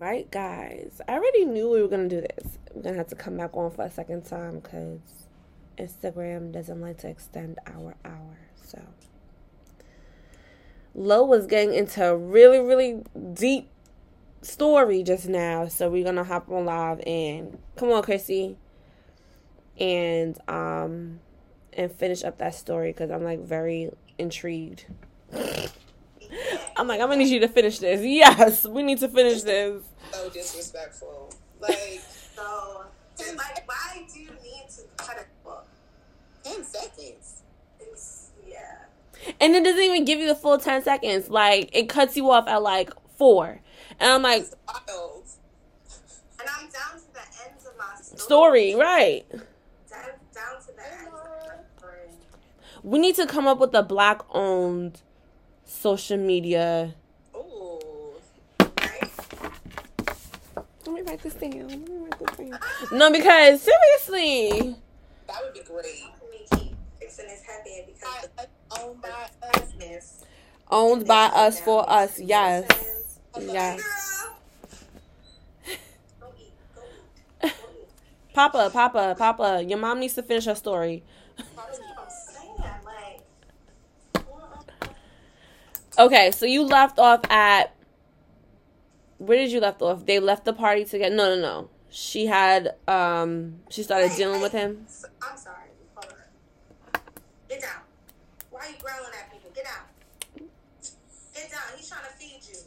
Right, guys. I already knew we were gonna do this. We're gonna have to come back on for a second time because Instagram doesn't like to extend our hour. So, Lo was getting into a really, really deep story just now. So we're gonna hop on live and come on, Chrissy, and um, and finish up that story because I'm like very intrigued. I'm like, I'm gonna need you to finish this. Yes, we need to finish this. So disrespectful. Like, So, like, why do you need to cut it off? 10 seconds. It's, yeah. And it doesn't even give you the full 10 seconds. Like, it cuts you off at like four. And I'm like. And I'm down to the ends of my story. story, right. Down, down to the ends of my story. We need to come up with a black owned social media. Ooh. Let me write this down. Let me write this down. No, because seriously. That would be great. Let me keep fixing this headband because By- Owned by us. Owned by us for us. You know what I'm Yes. Yes. Papa, Papa, Papa, your mom needs to finish her story. That's what I'm saying. Like, Okay, so you left off at. Where did you left off? They left the party together. No, no, no. She had um. She started dealing with him. I'm sorry. Hold on. Get down. Why are you growling at people? Get out. Get down. He's trying to feed you.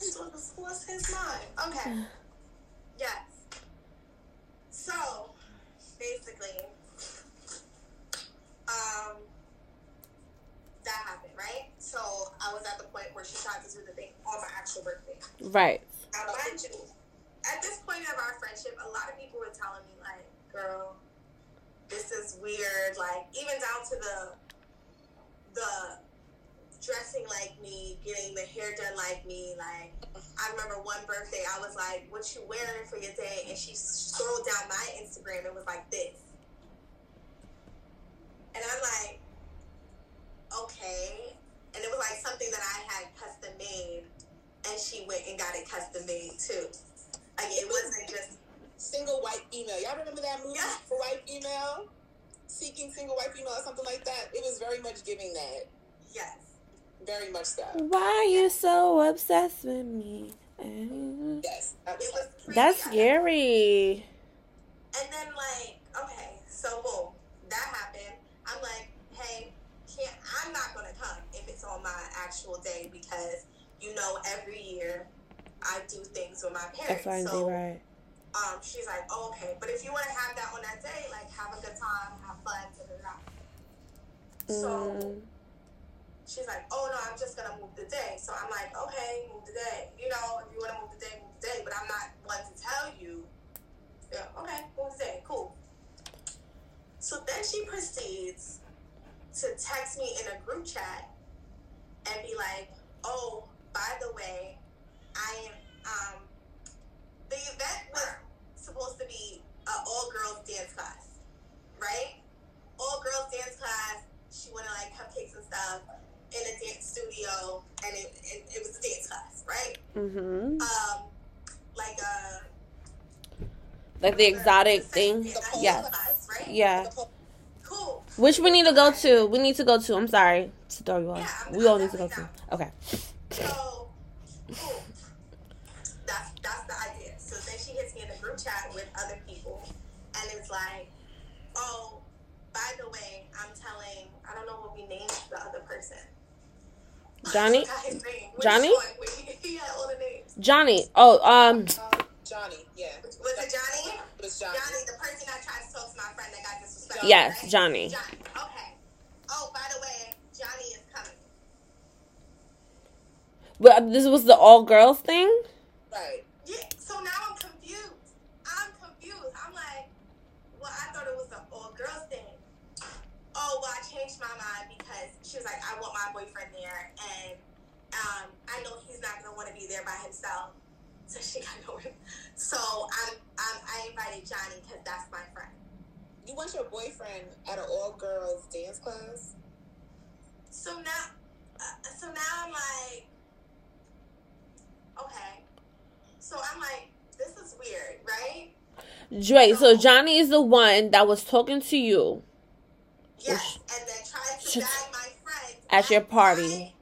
He's what the- What's his mind? Okay. Yes. So, basically, um, that happened, right? So I was at the point where she tried to do the thing on my actual birthday. Right. At this point of our friendship, a lot of people were telling me, like, girl, this is weird. Like, even down to the the dressing like me, getting the hair done like me. Like, I remember one birthday, I was like, "What you wearing for your day?" And she scrolled down my Instagram. It was like this, and I'm like, okay. And it was like something that I had custom made and she went and got it custom made too. Like it wasn't just Single white female. Y'all remember that movie Yeah. for white female? Seeking single white female or something like that? It was very much giving that. yes. Very much so. Why are you so obsessed with me? And- Yes. That was was pretty. That's scary. And then like, okay, so boom, that happened. I'm like, hey, can't I'm not gonna come if it's on my actual day because you know every year I do things with my parents. Y, and so right. um, she's like, oh, okay, but if you want to have that on that day, like have a good time, have fun, da da da. So. Mm, she's like, oh no, I'm just gonna move the day. So I'm like, okay, move the day. You know, if you wanna move the day, move the day. But I'm not one to tell you. Yeah, okay, move the day, cool. So then she proceeds to text me in a group chat and be like, oh, by the way, I am um the event was supposed to be an all girls dance class, right? All girls dance class. She wanted like cupcakes and stuff in a dance studio, and it, it, it was a dance class, right? mm-hmm. Um, like a Like the exotic thing. Yeah, Yes. class, right? Yeah. the Cool. Which we need to go to. We need to go to. I'm sorry to throw you off. Yeah, we all need to go to. Okay. So, cool. That's that's the idea. So then she hits me in a group chat with other people, and it's like, oh, by the way, I'm telling. I don't know what we named the other person. Johnny? I forgot his name. Which Johnny? He had all the names. Johnny. Oh, um, um, Johnny. Yeah. Was it Johnny? It was Johnny. Johnny, the person I tried to talk to my friend that got disrespected. Yes, right? Johnny. Johnny. Okay. Oh, by the way, Johnny. But this was the all girls thing. Right. Yeah. So now I'm confused. I'm confused. I'm like, well, I thought it was the all girls thing. Oh, well, I changed my mind because she was like, I want my boyfriend there, and um, I know he's not gonna want to be there by himself. So she got no. So I'm, I'm I invited Johnny because that's my friend. You want your boyfriend at an all girls dance class? So now, uh, so now I'm like, okay. So I'm like, this is weird, right? Dre, so, so Johnny is the one that was talking to you. Yes, and then tried to sh- my friend at, at your party.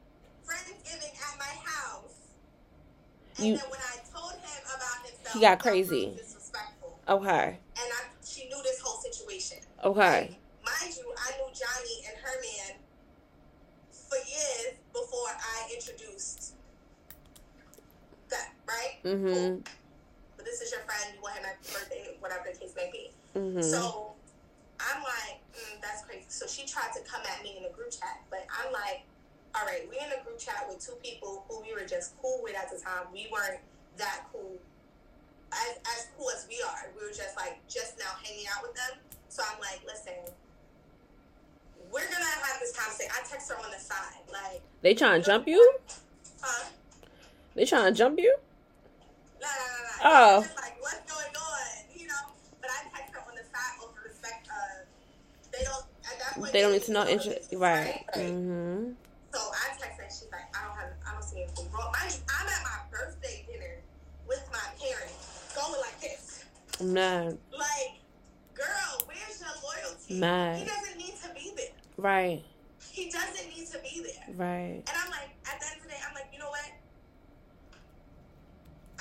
Friendsgiving at my house. And you, then when I told him about himself, he got crazy. Disrespectful. Okay. And I, she knew this whole situation. Okay. Mind you, I knew Johnny and her man for years before I introduced right? Mhm. But this is your friend, you want him at birthday, whatever the case may be. Mhm. So I'm like, mm, that's crazy. So she tried to come at me in a group chat, but I'm like, all right, we're in a group chat with two people who we were just cool with at the time. We weren't that cool, as, as cool as we are. We were just like, just now hanging out with them. So I'm like, listen, we're gonna have this conversation. I text her on the side, like, They trying to jump you? huh? They trying to jump you? No, no, no. Oh. Just like, what's going on? You know? But I text her on the side over respect of, they don't, at that point, They don't need to know interest. Right. right? Mhm. So I text her, and she's like, I don't have, I don't see anything wrong. You, I'm at my birthday dinner with my parents, going like this. Mad. Like, girl, where's your loyalty? Mad. He doesn't need to be there. Right. He doesn't need to be there. Right. And I'm like, at the end of the day, I'm like, you know what?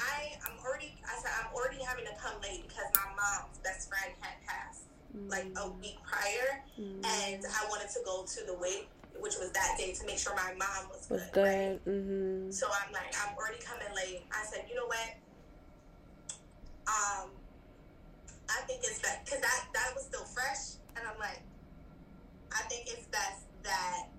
I I'm already I said I'm already having to come late because my mom's best friend had passed like a week prior, Mhm. and I wanted to go to the wake, which was that day, to make sure my mom was was good. right? good. Mhm. So I'm like, I'm already coming late. I said, you know what? Um, I think it's best because that that was still fresh, and I'm like, I think it's best that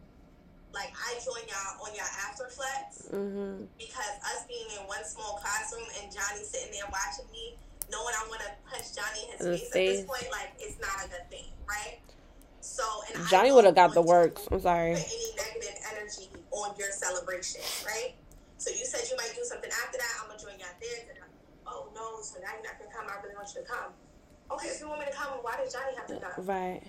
like I join y'all on y'all after flex Mhm. because us being in one small classroom and Johnny sitting there watching me, knowing I want to punch Johnny in his the face, at this point, like it's not a good thing, right? So, and Johnny would have got the works. I'm sorry. Put any negative energy on your celebration, right? So you said you might do something after that. I'm gonna join y'all there. I'm, oh no, so now you're not gonna come. I really want you to come. Okay, if you want me to come, why did Johnny have to come? Right.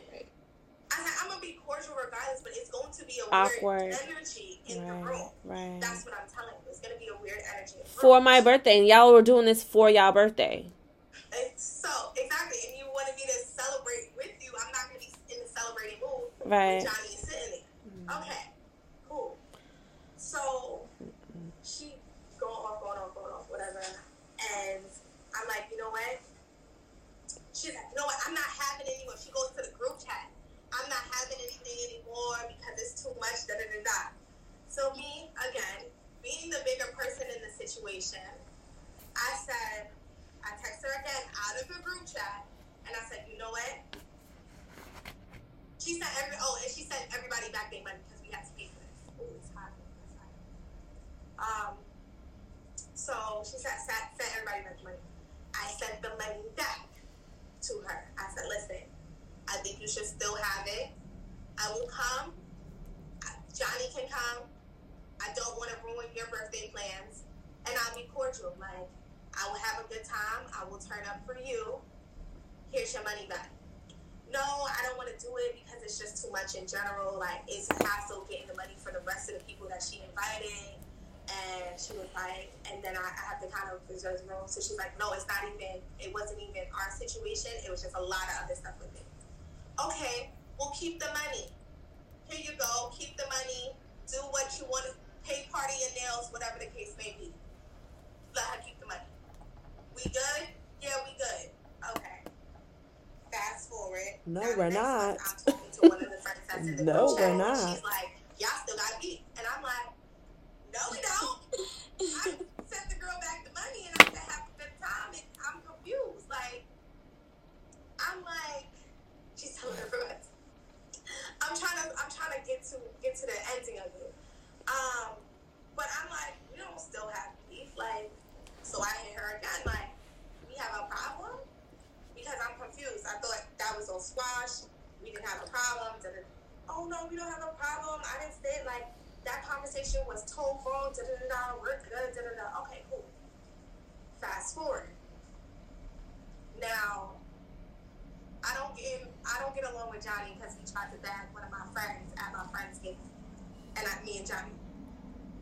I I'm gonna be cordial regardless, but it's going to be a Awkward. weird energy in the Right. room. Right. That's what I'm telling you. It's gonna be a weird energy. In the For my birthday, and y'all were doing this for y'all birthday. It's so exactly, and you wanted me to celebrate with you. I'm not gonna be in the celebrating mood. Right. Johnny is sitting there. Mm-hmm. Okay, cool. So she going off, going off, going off, whatever. And I'm like, you know what? She's like, you know what? I'm not having it anymore. She goes to the group chat. I'm not having anything because it's too much. Da da da da. So me again, being the bigger person in the situation, I said, I text her again out of the group chat, and I said, you know what? She sent every oh, and she sent everybody back their money because we had to pay for this. Ooh, it's hot. It's hot. Um, so she sent, sent, sent everybody back money. I sent the money back to her. I said, listen, I think you should still have it. I will come. Johnny can come. I don't want to ruin your birthday plans. And I'll be cordial. Like, I will have a good time. I will turn up for you. Here's your money back. No, I don't want to do it because it's just too much in general. Like, it's a hassle getting the money for the rest of the people that she invited. And she was like, and then I, I have to kind of reserve the room. So she's like, no, it's not even, it wasn't even our situation. It was just a lot of other stuff with it. Okay, we'll keep the money. Here you go. Keep the money. Do what you want to pay party your nails, whatever the case may be. Let her keep the money. We good? Yeah, we good. Okay. Fast forward. No, Now we're not. month, I'm talking to one of the friends that's in the No, we're and not. She's like, y'all still got beat. And I'm like, no, we don't. I sent the girl back the money and I said, have a good time. And I'm confused. Like, I'm like, she's telling everyone. I'm trying to, I'm trying to get to, get of it. Um, but I'm like, we don't still have beef. Like, so I hit her again, like, we have a problem? Because I'm confused. I thought that was on squash. We didn't have a problem. Da-da. Oh no, we don't have a problem. I didn't say like that conversation was told wrong. Da da da. We're good. Da da da. Okay, cool. Fast forward. Now, I don't get I don't get along with Johnny because he tried to bag one of my friends at my friend's game, and I, me and Johnny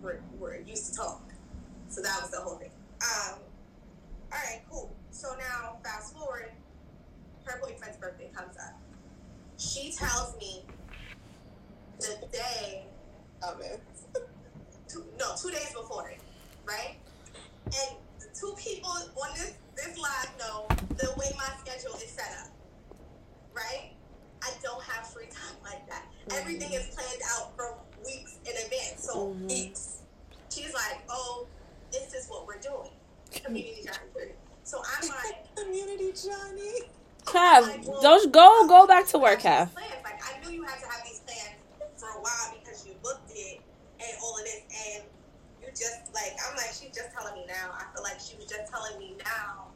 were, were used to talk, so that was the whole thing. Um, all right, cool. So now, fast forward, her boyfriend's birthday comes up. She tells me the day, Oh man. two, no, two days before it, right? And the two people on this this live know the way my schedule is set up, right? I don't have free time like that. Everything is planned out for weeks in advance. So Mhm. weeks. She's like, oh, this is what we're doing. Community Johnny. So I'm like, Community Johnny. Kev, don't go go back to work, Kev. Plans. Like I knew you had to have these plans for a while because you looked it and all of this, and you just like I'm like she's just telling me now. I feel like she was just telling me now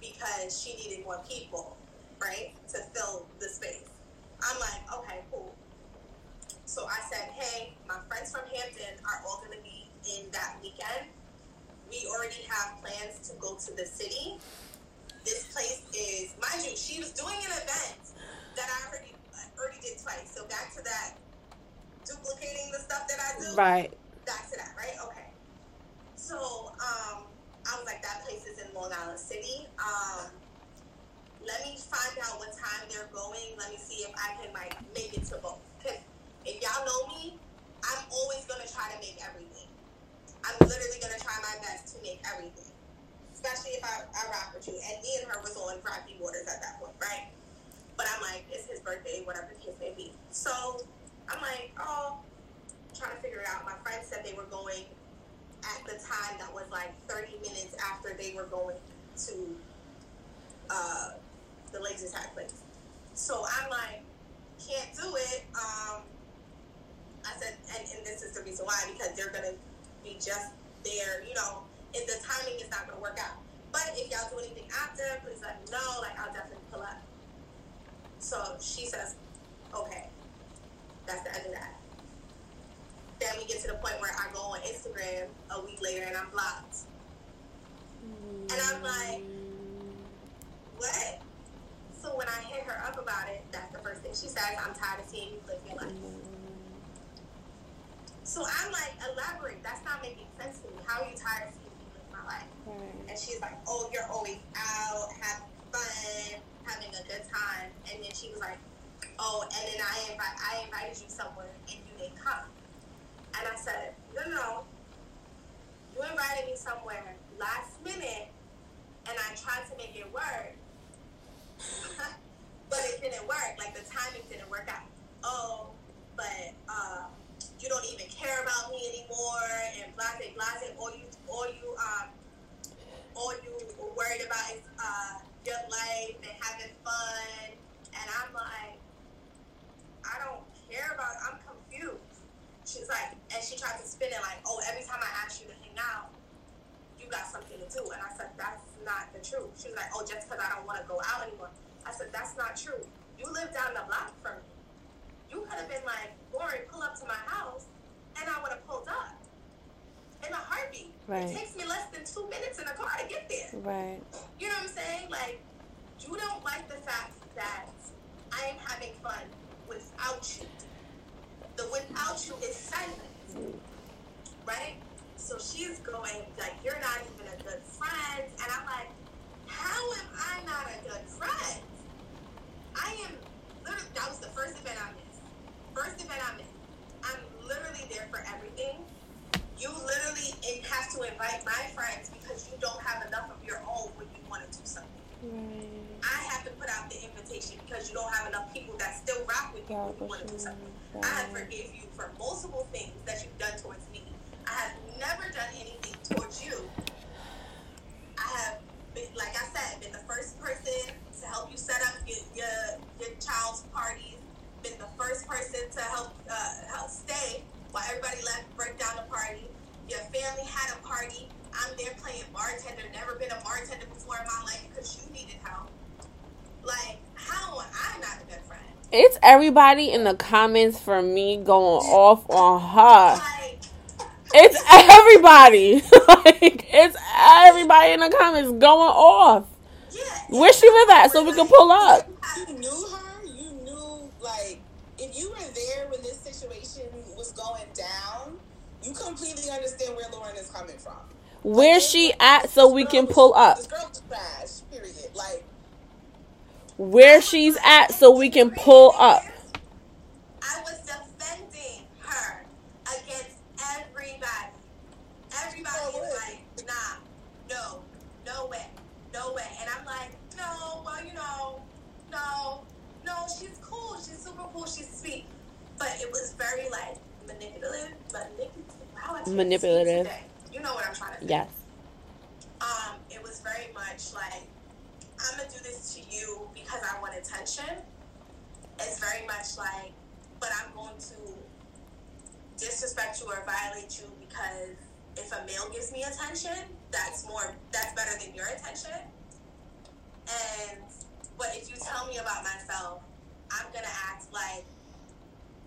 because she needed more people, right, to fill the space. I'm like, okay, cool. So I said, hey, my friends from Hampton are all going to be in that weekend. We already have plans to go to the city. This place is, mind you, she was doing an event that I already already did twice. So back to that duplicating the stuff that I do. Right. Back to that, right? Okay. So um, I was like, that place is in Long Island City. Um, let me find out what time they're going. Let me see if I can like make it to both. If y'all know me, I'm always gonna try to make everything. I'm literally gonna try my best to make everything. Especially if I, I rock with you. And me and her was on rocky waters at that point, right? But I'm like, it's his birthday, whatever the case may be. So I'm like, oh, trying to figure it out. My friend said they were going at the time that was like 30 minutes after they were going to uh, the laser tag place. So I'm like, can't do it. Um, I said, and, and this is the reason why, because they're going to be just there, you know, and the timing is not going to work out. But if y'all do anything after, please let me know. Like, I'll definitely pull up. So she says, okay. That's the end of that. Then we get to the point where I go on Instagram a week later and I'm blocked. And I'm like, what? So when I hit her up about it, that's the first thing she says, I'm tired of seeing you live your life. So I'm like, elaborate. That's not making sense to me. How are you tired of seeing me live my life? Right. And she's like, oh, you're always out, having fun, having a good time. And then she was like, oh, and then I invite, I invited you somewhere and you didn't come. And I said, no, no. You invited me somewhere last minute, and I tried to make it work, but it didn't work. Like the timing didn't work out. Oh, but uh, you don't even care about me anymore, and blase blase. All you, all you, um, all you worried about is uh, your life and having fun. And I'm like, I don't care about. I'm confused. She's like, and she tried to spin it like, oh, every time I ask you to hang out, you got something to do. And I said, that's not the truth. She was like, oh, just because I don't want to go out anymore. I said, that's not true. You live down the block from me. You could have been like, Lori, pull up to my house, and I would have pulled up in a heartbeat. Right. It takes me less than two minutes in a car to get there. Right. You know what I'm saying? Like, you don't like the fact that I am having fun without you. The without you is silent. Mm. Right? So she's going, like, you're not even a good friend. And I'm like, how am I not a good friend? I am literally, that was the first event I missed. First event I missed. I'm literally there for everything. You literally in- have to invite my friends because you don't have enough of your own when you want to do something. Right. I have to put out the invitation because you don't have enough people that still rock with you when you want to do something. I have forgave you for multiple things that you've done towards me. I have never done anything towards you. I have been, like I said, been the first person to help you set up your your, your child's parties. Been the first person to help uh, help stay while everybody left, break down the party. Your family had a party. I'm there playing bartender. Never been a bartender before in my life because you needed help. Like, how am I not a good friend? It's everybody in the comments for me going off on her. Like, It's everybody. like it's everybody in the comments going off. yeah. Where she live at so we can pull up. You knew her. You knew like if you were there when this situation was going down, you completely understand where Lauren is coming from. Where she at so we can pull up. This girl's trash. Period. Like where she's at so we can pull up. I was defending her against everybody. Everybody is like, nah, no, no way, no way. And I'm like, no, well, you know, no, no, she's cool. She's super cool. She's sweet. But it was very like manipulative, manipulative. Wow, I can't speak Manipulative. You know what I'm trying to say. Yes. Um, it was very much like, I'm gonna do this to you because I want attention. It's very much like, but I'm going to disrespect you or violate you because if a male gives me attention, that's more, that's better than your attention. And, but if you tell me about myself, I'm gonna act like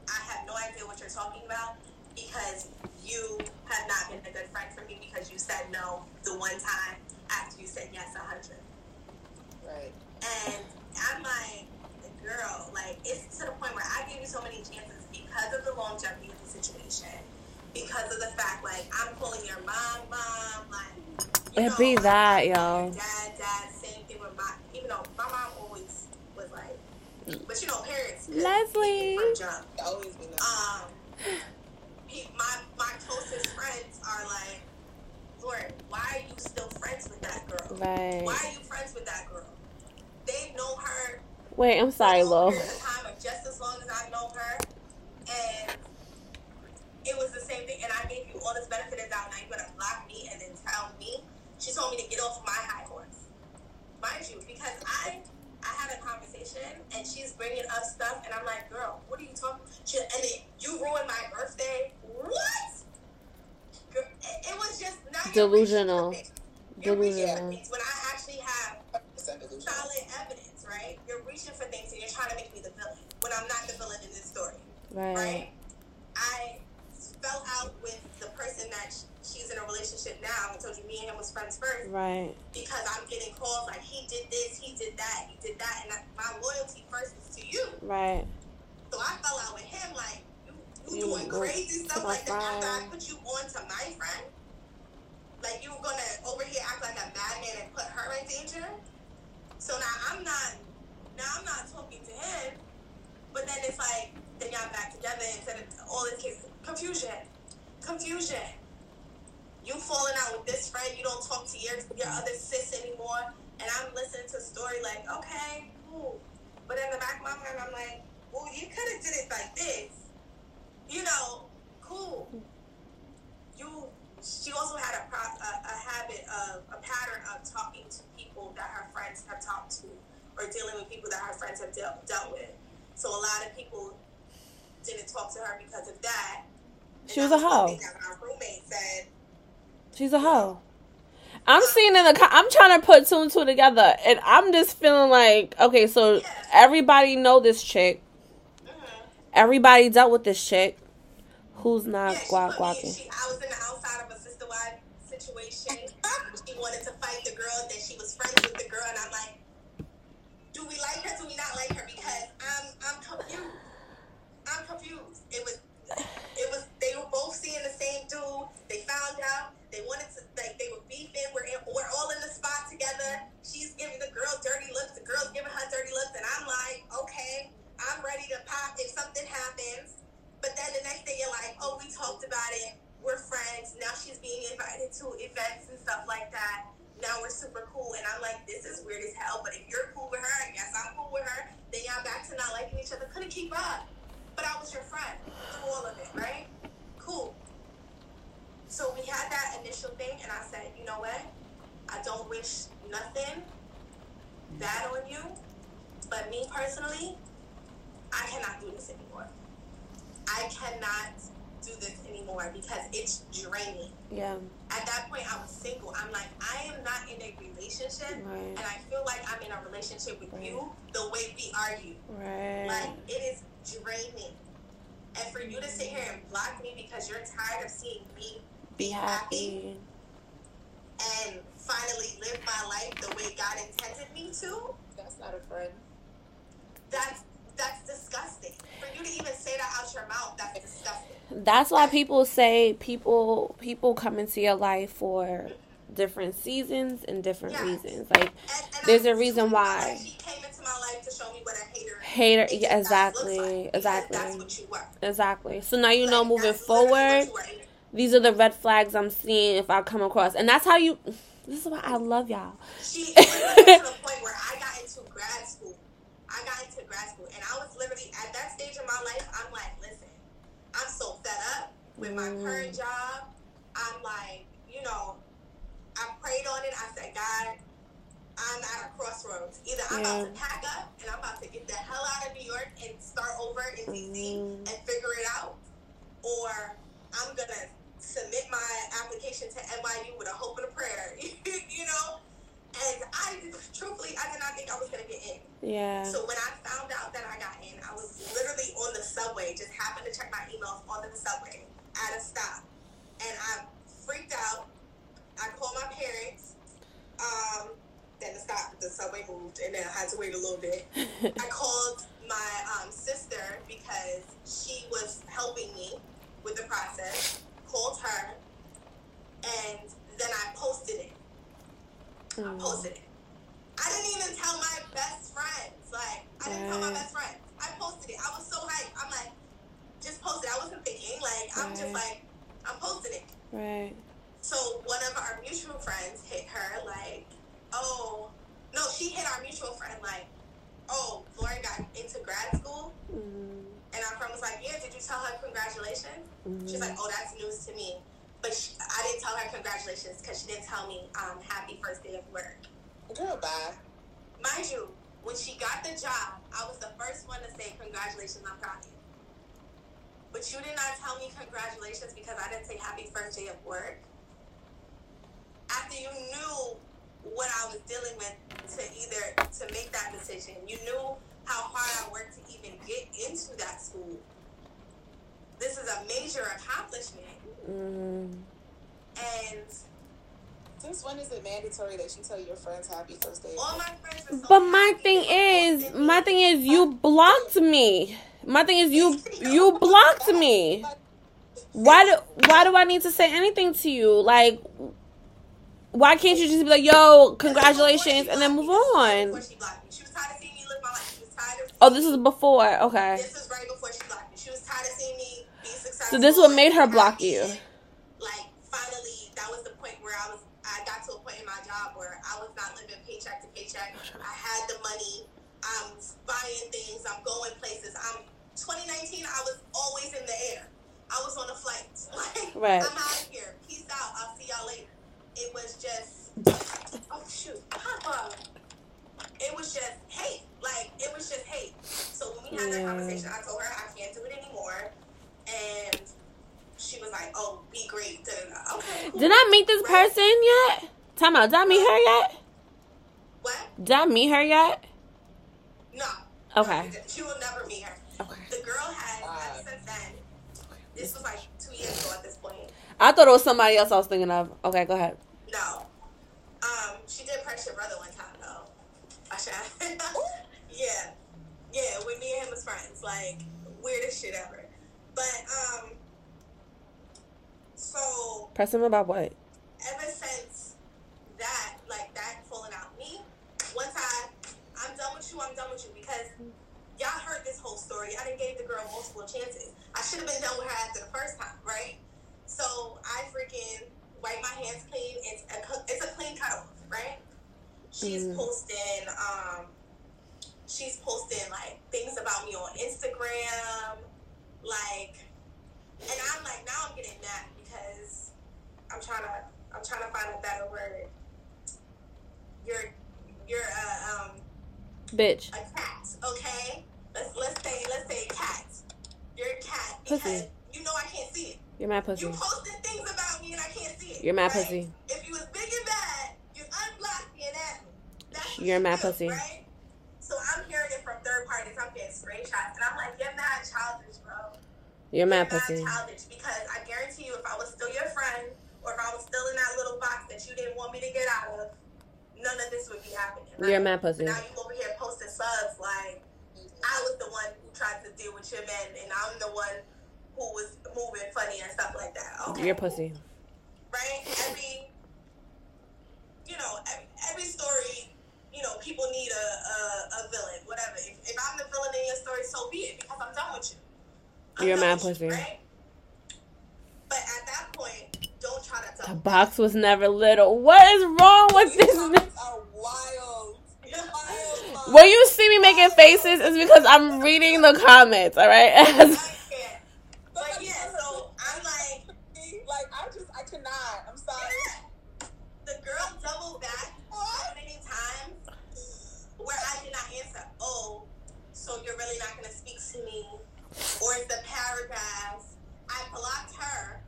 I have no idea what you're talking about because you have not been a good friend for me because you said no the one time after you said yes a hundred. Right. And I'm like, girl, like it's to the point where I gave you so many chances because of the longevity of the situation, because of the fact like I'm calling your mom, mom, like you It be know, that, your yo. Dad, dad, same thing with my, even though my mom always was like, but you know, parents. Leslie. Jump. Always been. Um, he, my my closest friends are like, Lord, why are you still friends with that girl? Right. Why are you friends with that girl? They know her Wait, I'm sorry, Lo. time just as long as I know her, and it was the same thing. And I gave you all this benefit of doubt. Now you're gonna block me and then tell me? She told me to get off my high horse, mind you, because I I had a conversation and she's bringing up stuff, and I'm like, girl, what are you talking? She, and then you ruined my birthday. What? Girl, it, it was just now Delusional. You're Delusional. things when I actually have solid evidence, right? You're reaching for things and you're trying to make me the villain when I'm not the villain in this story, Right. right? I fell out with the person that sh- she's in a relationship now. I told you me and him was friends first Right. because I'm getting calls like he did this, he did that, my loyalty first is to you. Right. So I fell out with him like you, you You doing crazy stuff like that after I put you on to my friend. Like you were gonna over here act like a madman and put her in danger. So now I'm not now I'm not talking to him. But then it's like then y'all back together instead of all this case confusion. Confusion. You falling out with this friend, you don't talk to your your other sis anymore, and I'm listening to a story like, okay, cool. But in the back of my mind I'm like, well you could have did it like this. You know, cool. You she also had a, pro, a, a habit of a pattern of talking to people that her friends have talked to or dealing with people that her friends have dealt, dealt with. So a lot of people didn't talk to her because of that. She was that a hoe. thing that my roommate said, She's a hoe. I'm seeing in the. I'm trying to put two and two together, and I'm just feeling like, okay, so everybody know this chick. Everybody dealt with this chick. Who's not Yeah, she guac guacking? she, I was in the outside of a sister wife situation. she wanted to fight the girl, then she was friends with the girl, and I'm like, do we like her? Do we not like her? Because I'm I'm confused. I'm confused. It was it was they were both seeing the same dude. They found out they wanted to like they were beefing. We're in, we're all in the spot together. She's giving the girl dirty looks. The girl's giving her dirty looks, and I'm like, okay, I'm ready to pop if something happens. But then the next day you're like, oh, we talked about it. We're friends. Now she's being invited to events and stuff like that. Now we're super cool. And I'm like, this is weird as hell. But if you're cool with her, I guess I'm cool with her. Then y'all back to not liking each other. Couldn't keep up. But I was your friend through all of it, right? Cool. So we had that initial thing, and I said, you know what? I don't wish nothing bad on you. But me personally, I cannot do this anymore. I cannot do this anymore because it's draining. Yeah. At that point, I was single. I'm like, I am not in a relationship, Right. and I feel like I'm in a relationship with Right. you the way we argue. Right. Like, it is draining. And for you to sit here and block me because you're tired of seeing me Be happy. And finally live my life the way God intended me to, That's not a friend. that's that's disgusting. For you to even say that out your mouth, that's disgusting. That's why people say people people come into your life for different seasons and different Yes. reasons. Like And, and There's I a reason why. Like she came into my life me what a hater. Hater, yeah, just not looks exactly, like, exactly. That's what you were. Exactly. So now you know moving that's what forward, you were. These are the red flags I'm seeing if I come across. And that's how you this is why I love y'all. She to the point where I got into grad school. I got into grad school, and I was literally at that stage in my life. I'm like, listen, I'm so fed up with my Mm. current job. I'm like, you know, I prayed on it. I said, God, I'm at a crossroads. Either I'm about to pack up and I'm about to get the hell out of New York and start over in DC Mm. and figure it out, or I'm gonna application to NYU with a hope and a prayer. you know. And I, truthfully, I did not think I was gonna get in. Yeah. So when I found out that I got in, I was literally on the subway, just happened to check my emails on the subway at a stop. And I freaked out. I called my parents. Um, then the stop, the subway moved, and then I had to wait a little bit. I called my um, sister because she was helping me with the process. Called her, and then I posted it. I Mm. posted it. I didn't even tell my best friends. Like, I didn't tell my best friends. I posted it. I was so hyped. I'm like, just posted. I wasn't thinking. Like, I'm just like, I'm posting it. Right. So one of our mutual friends hit her like, oh, no, she hit our mutual friend like, oh, Lauren got into grad school. Mm. And our friend was like, yeah, did you tell her congratulations? Mhm. She's like, oh, that's news to me. But she, I didn't tell her congratulations because she didn't tell me um, happy first day of work. Girl, bye. Mind you, when she got the job, I was the first one to say congratulations, I'm proud of you. But you did not tell me congratulations because I didn't say happy first day of work. After you knew what I was dealing with to either to make that decision, you knew how hard I worked to even get into that school. This is a major accomplishment, Mm. and Since when is it mandatory that you tell your friends happy first day? all my friends were so But my happy. thing is, my thing is, you blocked me. My thing is, you you blocked me. Why do why do I need to say anything to you? Like, why can't you just be like, "Yo, congratulations," and then move on? Before she blocked me. She was tired of seeing me live my life. She was tired of Oh, this is before. Okay. This was right before she blocked me. She was tired of seeing me be successful. So this is what made her block you. Like finally, that was the point where I was. I got to a point in my job where I was not living paycheck to paycheck. I had the money. I'm buying things. I'm going places. I'm 2019. I was always in the air. I was on a flight. Like Right. I'm out of here. Peace out. I'll see y'all later. It was just. Oh shoot, Papa. It was just hate. Like it was just hate. So when we had that Yeah. conversation, I told her I can't do it anymore, and she was like, "Oh, be great." Da-da-da. Okay. Cool. Did I meet this person yet? Time out. Did I meet her yet? What? Did I meet her yet? No. Okay. She will never meet her. Okay. The girl had Wow. ever since then. This was like two years ago at this point. I thought it was somebody else I was thinking of. Okay, go ahead. No. Um, she did press your brother one time though. I should. yeah, yeah. When me and him was friends, like weirdest shit ever. But um, so Press him about what? ever since that, like that falling out, me, once I, I'm done with you, I'm done with you because y'all heard this whole story. I didn't give the girl multiple chances. I should have been done with her after the first time, right? So I freaking wipe my hands clean. It's a it's a clean cutoff, right? She's Mm. posting, um, she's posting like things about me on Instagram, like, and I'm like, now I'm getting mad because I'm trying to I'm trying to find a better word. You're you're a um Bitch. a cat, okay? Let's let's say let's say cat. You're a cat because Pussy. you know I can't see it. You're my pussy. You posted things about me and I can't see it. You're my right? pussy. If you was big and bad, you unblocked me and add me. That's You're you do, pussy. Right? So I'm hearing it from third parties. I'm getting screenshots, and I'm like, you're mad childish, bro. You're mad pussy. because I guarantee you, if I was still your friend, or if I was still in that little box that you didn't want me to get out of, none of this would be happening. Right? You're mad pussy. But now you over here posting subs like I was the one who tried to deal with your men, and I'm the one who was moving funny and stuff like that. Okay, You're pussy. right? Every, you know, every, every story, you know, people need a, a, a villain, whatever. If, if I'm the villain in your story, so be it because I'm done with you. You're a mad pussy. right? But at that point, don't try to The tell. box was never little. What is wrong with These this? are wild. Wild, When you see me making faces, it's because I'm reading the comments. All right. I can't. But yeah, so I'm like, like I just I cannot. I'm sorry. the girl doubled back so many times where I did not answer. Oh, so you're really not gonna speak to me? Or the paragraphs. I blocked her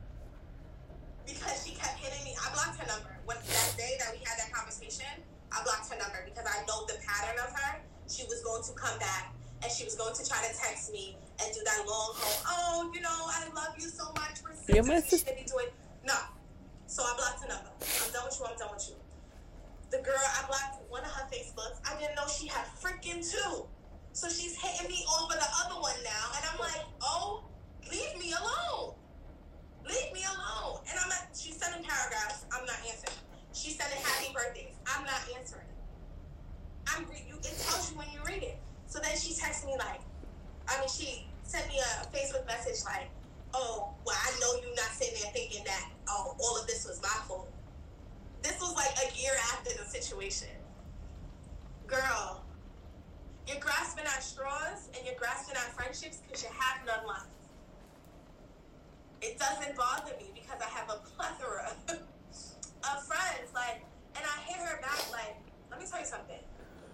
because she kept hitting me. I blocked her number. When that day that we had that conversation, I blocked her number because I know the pattern of her. She was going to come back and she was going to try to text me and do that long haul. Oh, you know, I love you so much. We're sisters. my We sis- shouldn't be doing. No. So I blocked her number. I'm done with you. I'm done with you. The girl I blocked one of her Facebooks. I didn't know she had freaking two. So she's hitting me over the other one now, and I'm like, oh, leave me alone. Leave me alone. And I'm not. She's sending paragraphs. I'm not answering. She's sending happy birthdays. I'm not answering. I'm re- you. It tells you when you read it. So then she texts me like, I mean, she sent me a Facebook message like, oh, well, I know you're not sitting there thinking that oh, all of this was my fault. This was like a year after the situation. Girl, you're grasping at straws and you're grasping at friendships because you have none left. It doesn't bother me because I have a plethora of friends. Like, and I hit her back like, let me tell you something.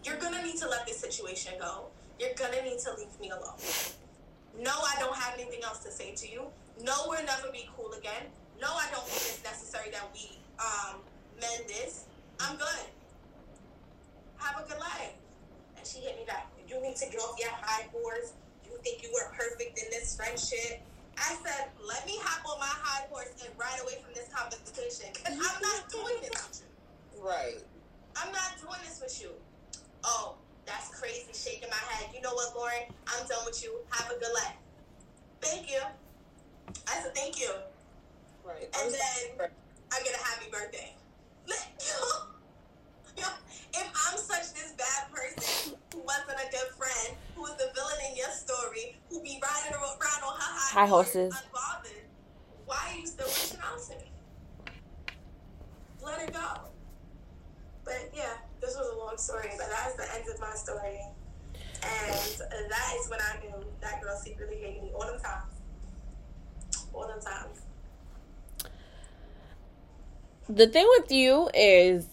You're gonna need to let this situation go. You're gonna need to leave me alone. No, I don't have anything else to say to you. No, we'll never be cool again. No, I don't think it's necessary that we um, mend this. I'm good. Have a good life. She hit me back. You need to get off your high horse. You think you were perfect in this friendship. I said, let me hop on my high horse and ride away from this conversation. Because I'm not doing this with you. Right. I'm not doing this with you. Oh, that's crazy. Shaking my head. You know what, Lauren? I'm done with you. Have a good life. Thank you. I said, thank you. Right. And then I get a happy birthday. If I'm such this bad person who wasn't a good friend, who was the villain in your story, who be riding around on her high, High horses. unbothered, why are you still reaching out to me? Let it go. But yeah, this was a long story, but that is the end of my story. And that is when I knew that girl secretly hated me all the times. All the times. The thing with you is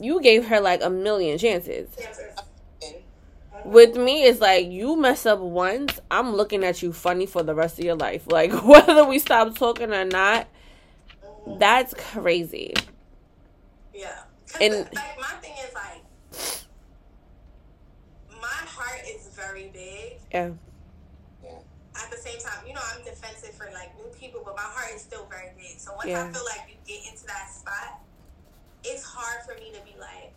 you gave her like a million chances. With me, it's like you mess up once, I'm looking at you funny for the rest of your life. Like whether we stop talking or not, mm-hmm. that's crazy. Yeah. And- And like my thing is like my heart is very big. Yeah. At the same time, you know, I'm defensive for like new people, but my heart is still very big. So once Yeah. I feel like you get into that spot, it's hard for me to be like,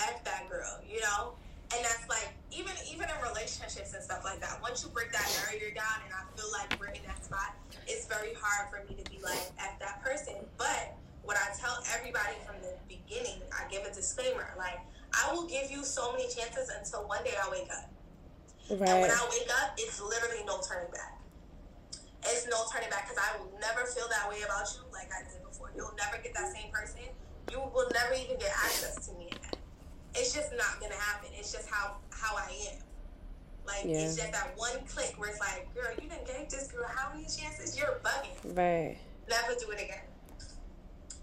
F that girl, you know? And that's like even even in relationships and stuff like that. Once you break that barrier down and I feel like we're in that spot, it's very hard for me to be like F that person. But what I tell everybody from the beginning, I give a disclaimer, like I will give you so many chances until one day I wake up. And when I wake up, it's literally no turning back. It's no turning back because I will never feel that way about you like I did before. You'll never get that same person. You will never even get access to me again. It's just not gonna happen. It's just how how I am. Like Yeah. it's just that one click where it's like, girl, you didn't gave this girl how many chances? You're bugging. Right. Never do it again.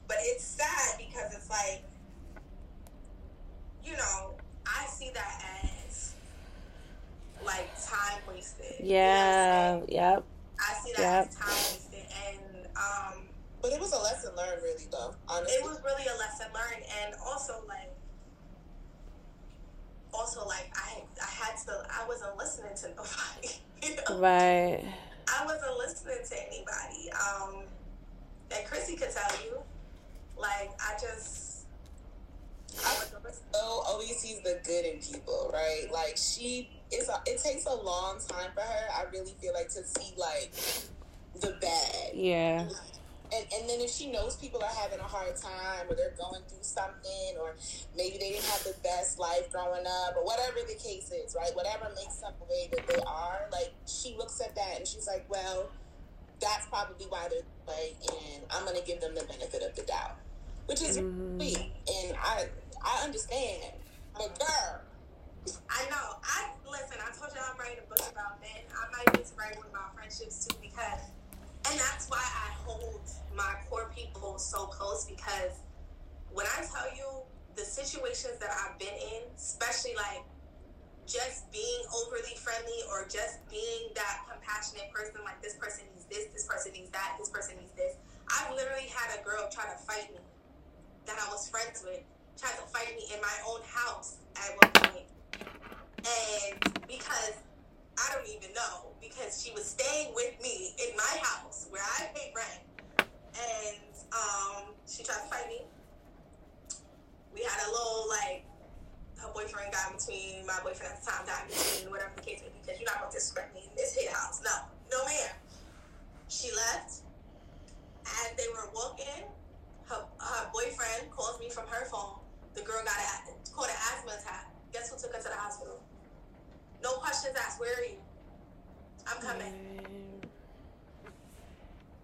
But it's sad because it's like, you know, I see that as like time wasted. You know Yeah. Yep. I see that Yep. as time wasted, and um, But it was a lesson learned, really, though. Honestly. it was really a lesson learned, and also like, also like I I had to I wasn't listening to nobody. You know? Right. I wasn't listening to anybody. Um, and Chrissy could tell you, like I just I wasn't so always sees the good in people, right? Like she, it's a, it takes a long time for her. I really feel like to see like the bad. Yeah. And, and then if she knows people are having a hard time or they're going through something or maybe they didn't have the best life growing up or whatever the case is right whatever makes them the way that they are like she looks at that and she's like well that's probably why they're like and i'm gonna give them the benefit of the doubt which is mm-hmm. sweet and i i understand but girl I know. I listen. I told you I'm writing a book about men. I might need to write one about friendships too because and that's why I hold my core people so close because when I tell you the situations that I've been in, especially like just being overly friendly or just being that compassionate person, like this person needs this, this person needs that, this person needs this. I've literally had a girl try to fight me that I was friends with, try to fight me in my own house at one point. And because I don't even know because she was staying with me in my house where I pay rent, and um, she tried to fight me. We had a little like her boyfriend got between my boyfriend at the time got between whatever the case may be because you're not gonna disrespect me in this hit house. No, no ma'am. She left. As they were walking, her, her boyfriend calls me from her phone. The girl got a, caught an asthma attack. Guess who took her to the hospital? No questions asked. Where are you? I'm coming.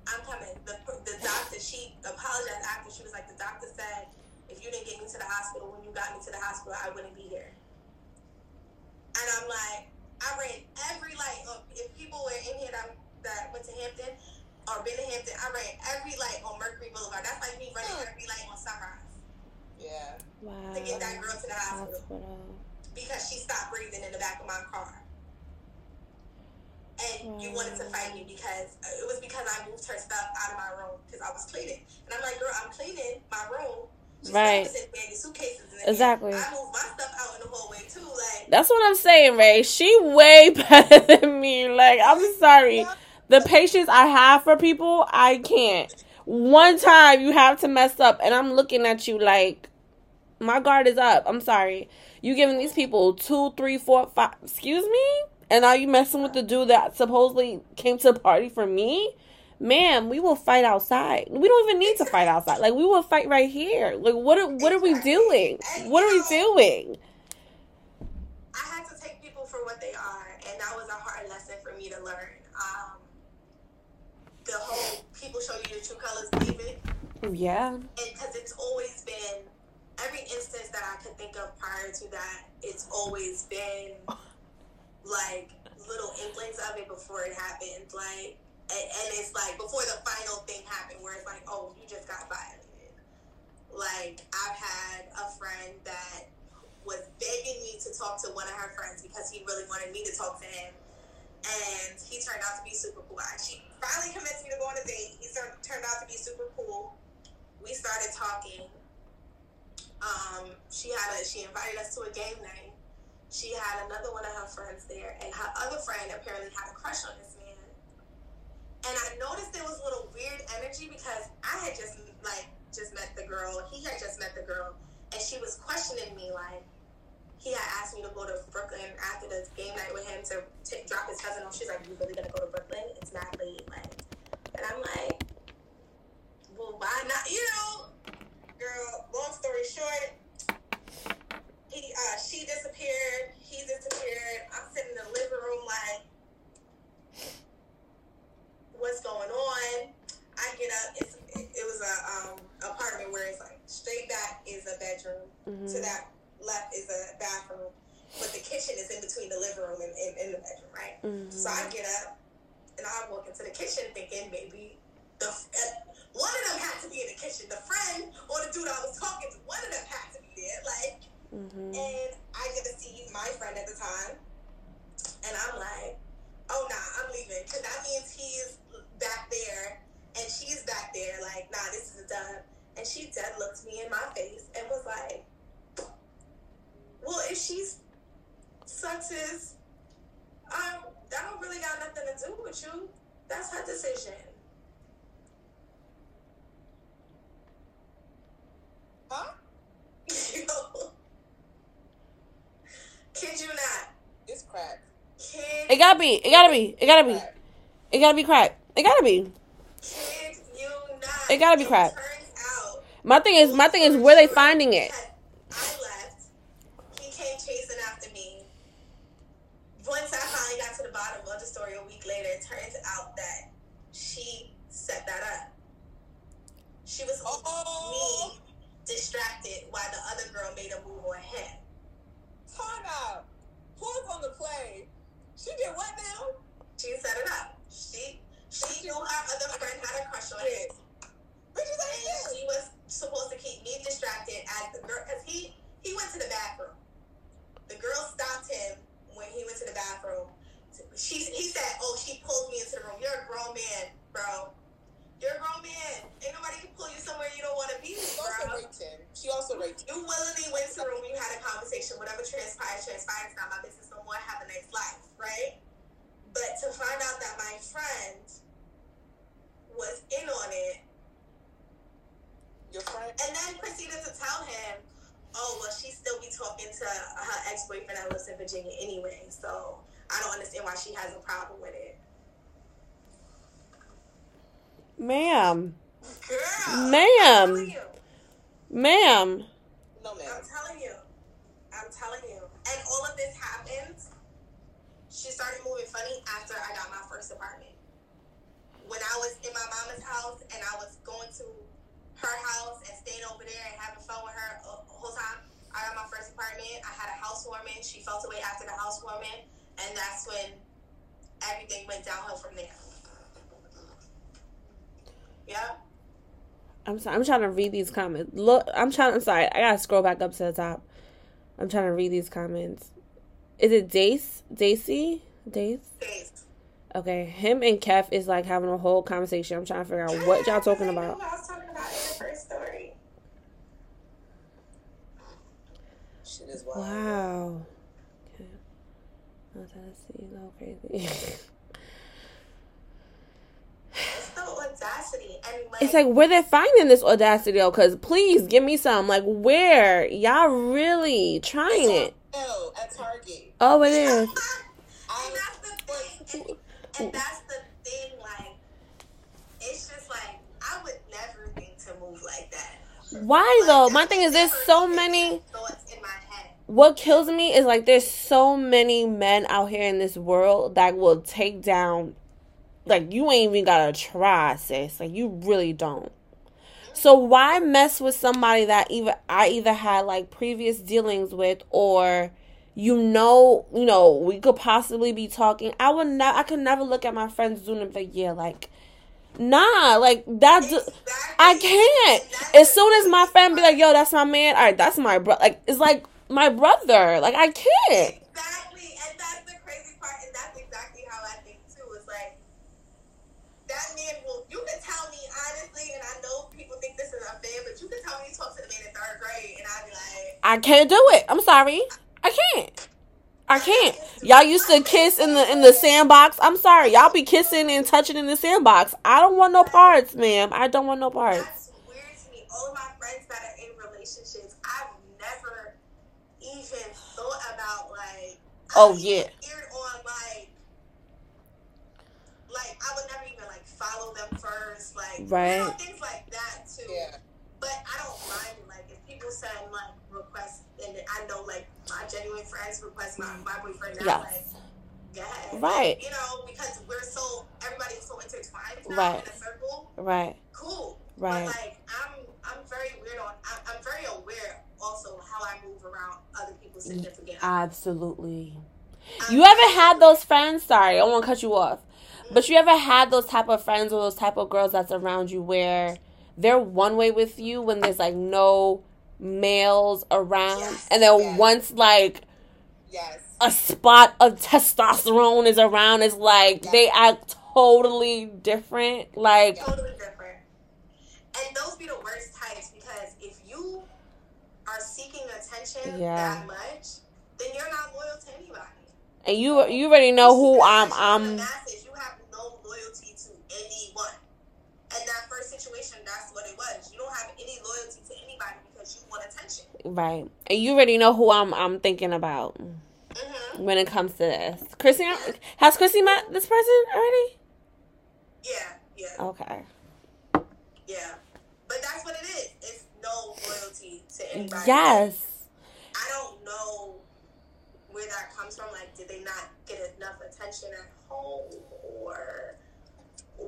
I'm coming. The, the doctor, she apologized after. She was like, the doctor said, if you didn't get me to the hospital when you got me to the hospital, I wouldn't be here. And I'm like, I ran every light. If people were in here that, that went to Hampton or been to Hampton, I ran every light on Mercury Boulevard. That's like me running every light on Sunrise. Yeah. Wow. To get that girl to the hospital. hospital. Because she stopped breathing in the back of my car and you wanted to fight me because uh, it was because I moved her stuff out of my room because I was cleaning. And I'm like, girl, I'm cleaning my room. right. exactly. I moved my stuff out in the hallway too. Like that's what I'm saying, Ray. She way better than me. Like I'm sorry, the patience I have for people, I can't. One time you have to mess up, and I'm looking at you like my guard is up. I'm sorry. You giving these people two, three, four, five. Excuse me and are you messing with the dude that supposedly came to the party for me? Man, we will fight outside. We don't even need to fight outside. Like we will fight right here. Like what are what are we doing? What are we doing? I had to take people for what they are, and that was a hard lesson for me to learn. Um, the whole people show you the true colors, David. Yeah. Because it's always been every instance that I could think of prior to that. It's always been like little inklings of it before it happened. Like, and, and it's like before the final thing happened, where it's like, oh, you just got violated. Like, I've had a friend that was begging me to talk to one of her friends because he really wanted me to talk to him. And he turned out to be super cool. She finally convinced me to go on a date. He turned out to be super cool. We started talking. Um, she had a she invited us to a game night she had another one of her friends there, and her other friend apparently had a crush on this man. And I noticed there was a little weird energy because I had just like just met the girl, he had just met the girl, and she was questioning me like he had asked me to go to Brooklyn after the game night with him to t- drop his cousin off. She's like, "You really gonna go to Brooklyn? It's not late." Like, and I'm like, "Well, why not?" You know, girl. Long story short, he, uh, she disappeared. He disappeared. I'm sitting in the living room like, what's going on? I get up. It's it was a um, apartment where it's like straight back is a bedroom. Mm-hmm. To that left is a bathroom, but the kitchen is in between the living room and, in the bedroom, right? Mm-hmm. So I get up and I walk into the kitchen thinking maybe the uh, one of them had to be in the kitchen. The friend or the dude I was talking to, one of them had to be there. Like Mm-hmm. And I get to see my friend at the time, and I'm like, oh nah, I'm leaving because that means he's back there and she's back there. Like, nah, this is done. And she dead looked me in my face and was like, well, if she's success, um, that don't really got nothing to do with you. That's her decision. Huh? Kid you not. It's crack. Kid it gotta be. It gotta be. It gotta be. It gotta be crack. It gotta be. Kid you not. It gotta be It crap. My thing is, my thing is, where they finding it? I left. He came chasing after me. Once I finally got to the bottom of the story a week later, it turns out that she set that up. She was Oh. me distracted while the other girl made a move on him. Time out. Pause on the play. She did what now? She set it up. She she knew her other friend had a crush on him. And she was supposed to keep me distracted as the girl, because he he went to the bathroom. The girl stopped him when he went to the bathroom. She he said, "Oh, she pulled me into the room. You're a grown man, bro. You're a grown man. Ain't nobody can pull you somewhere you don't want to be, bro." Raped. She also raped. You willingly went to the room. You had a conversation. Whatever transpired, transpired. It's not my business no more. Have a nice life, right? But to find out that my friend was in on it Your friend. and then proceeded to tell him, oh, well, she still be talking to her ex boyfriend that lives in Virginia anyway. So I don't understand why she has a problem with it. Ma'am, Girl. Ma'am. Ma'am. No, ma'am. I'm telling you. I'm telling you. And all of this happened. She started moving funny after I got my first apartment. When I was in my mama's house and I was going to her house and staying over there and having fun with her the whole time, I got my first apartment. I had a housewarming. She felt away after the housewarming. And that's when everything went downhill from there. Yeah. I'm sorry. I'm trying to read these comments. Look, I'm trying. I'm sorry. I gotta scroll back up to the top. I'm trying to read these comments. Is it Dace? Daisy? Dace? Okay, him and Kef is like having a whole conversation. I'm trying to figure out what y'all talking about. I was talking about in the first story. Shit is wild. Wow. Okay. Oh, Tennessee, go crazy. It's the audacity and like, it's like where they're finding this audacity though. Cause please give me some. Like where y'all really trying it? No, at Target. Oh, it is. and that's the thing. And, and that's the thing. Like, it's just like I would never think to move like that. Why Like, though? My thing is there's so many. thoughts in my head. What kills me is like there's so many men out here in this world that will take down. Like you ain't even gotta try, sis. Like you really don't. So why mess with somebody that either I either had like previous dealings with or you know, you know, we could possibly be talking. I would not I could never look at my friends doing it like, yeah, like nah, like that do- Exactly. I can't. And that's As soon as my friend be like, yo, that's my man, all right, that's my bro like it's like my brother. Like I can't. Exactly, and that's the crazy part, and that's exactly how I think too. It's like that man will. You can tell me honestly, and I know people think this is unfair, but you can tell me you talk to the man in third grade, and I'd be like, I can't do it. I'm sorry. I can't. I can't. Y'all used to kiss in the in the sandbox. I'm sorry. Y'all be kissing and touching in the sandbox. I don't want no parts, ma'am. I don't want no parts. That's weird to me. All of my friends that are in relationships, I've never even thought about like. Oh, I've yeah. even Eared on like, like I would never even like follow them first, like you know, Right. things like that too. Yeah. But I don't mind. Like if people send like requests, and I know like my genuine friends request my my boyfriend now, like yeah, Right. You know because we're so everybody's so intertwined now Right. in a circle Right. cool. Right. But like I'm I'm very weird on I'm, I'm very aware also how I move around other people's significant. Absolutely. I'm You ever had those friends? Sorry, I won't cut you off. But you ever had those type of friends or those type of girls that's around you where they're one way with you when there's like no males around, Yes. and then Yes. once like Yes. a spot of testosterone is around, it's like they act totally different. Like totally different. And those be the worst types because if you are seeking attention that much, then you're not loyal to anybody. and you you already know who I'm. I'm the masses, you have no loyalty to anyone. And that first situation, that's what it was. You don't have any loyalty to anybody because you want attention. Right, and you already know who I'm. I'm thinking about Mm-hmm. when it comes to this. Chrissy, has Chrissy met this person already? Yeah, yeah, Okay. yeah. show loyalty to anybody. Yes. I don't know where that comes from. Like, did they not get enough attention at home or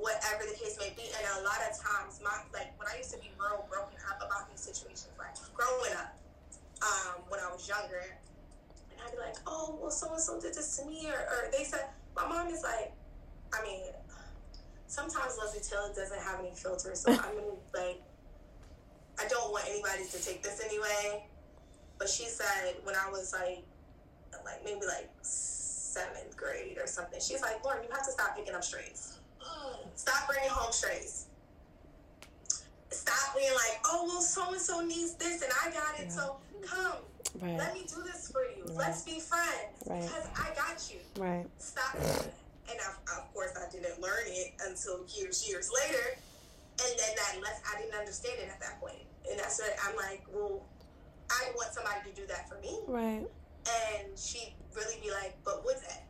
whatever the case may be? And a lot of times, my like when I used to be real broken up about these situations, like growing up, um, when I was younger, and I'd be like, oh, well, so and so did this to me, or, or they said, my mom is like, I mean, sometimes Leslie Taylor doesn't have any filters, so I'm gonna like, I don't want anybody to take this anyway. But she said when I was like, like maybe like seventh grade or something, she's like, Lauren, you have to stop picking up strays. Stop bringing home strays. Stop being like, oh well, so and so needs this and I got it, Yeah. so come, Right. let me do this for you. Right. Let's be friends Right. because I got you. Right. Stop doing. And of, of course, I didn't learn it until years, years later. And then that left, I didn't understand it at that point. And that's what I'm like, well, I want somebody to do that for me. Right. And she'd really be like, but would that?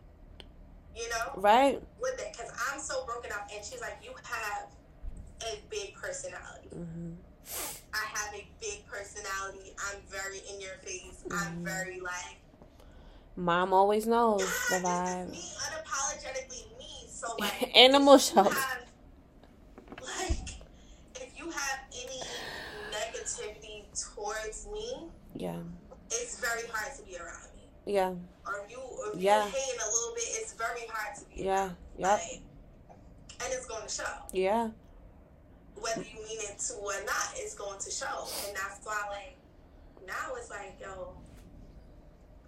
You know? Right. Would that? Because I'm so broken up. And she's like, you have a big personality. hmm I have a big personality. I'm very in your face. I'm Mhm. very like, Mom always knows the "Ah, vibe. Me, unapologetically me. So like, Animal if you shelter. have- Like, if you have any negativity towards me, Yeah. it's very hard to be around me. Yeah. Or if you, or if Yeah. hating a little very hard to be. Yeah. Yep. Like, and it's going to show. Yeah. Whether you mean it to or not, it's going to show. And that's why, like, now it's like, yo,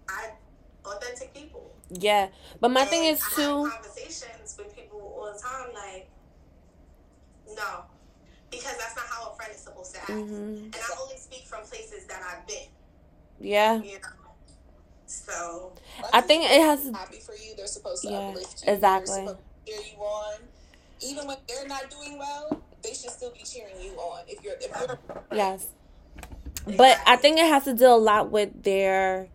I authentic people. Yeah. But my thing And is I too. conversations with people all the time, like, no, because that's not how a friend is supposed to act. hmm And I only speak from places that I've been, Yeah. you know. So I think it has. happy for you. They're supposed to Yeah, uplift you. exactly. They're supposed to cheer you on. Even when they're not doing well, they should still be cheering you on. If you're, if you're, Yes. But I think it has to deal a lot with their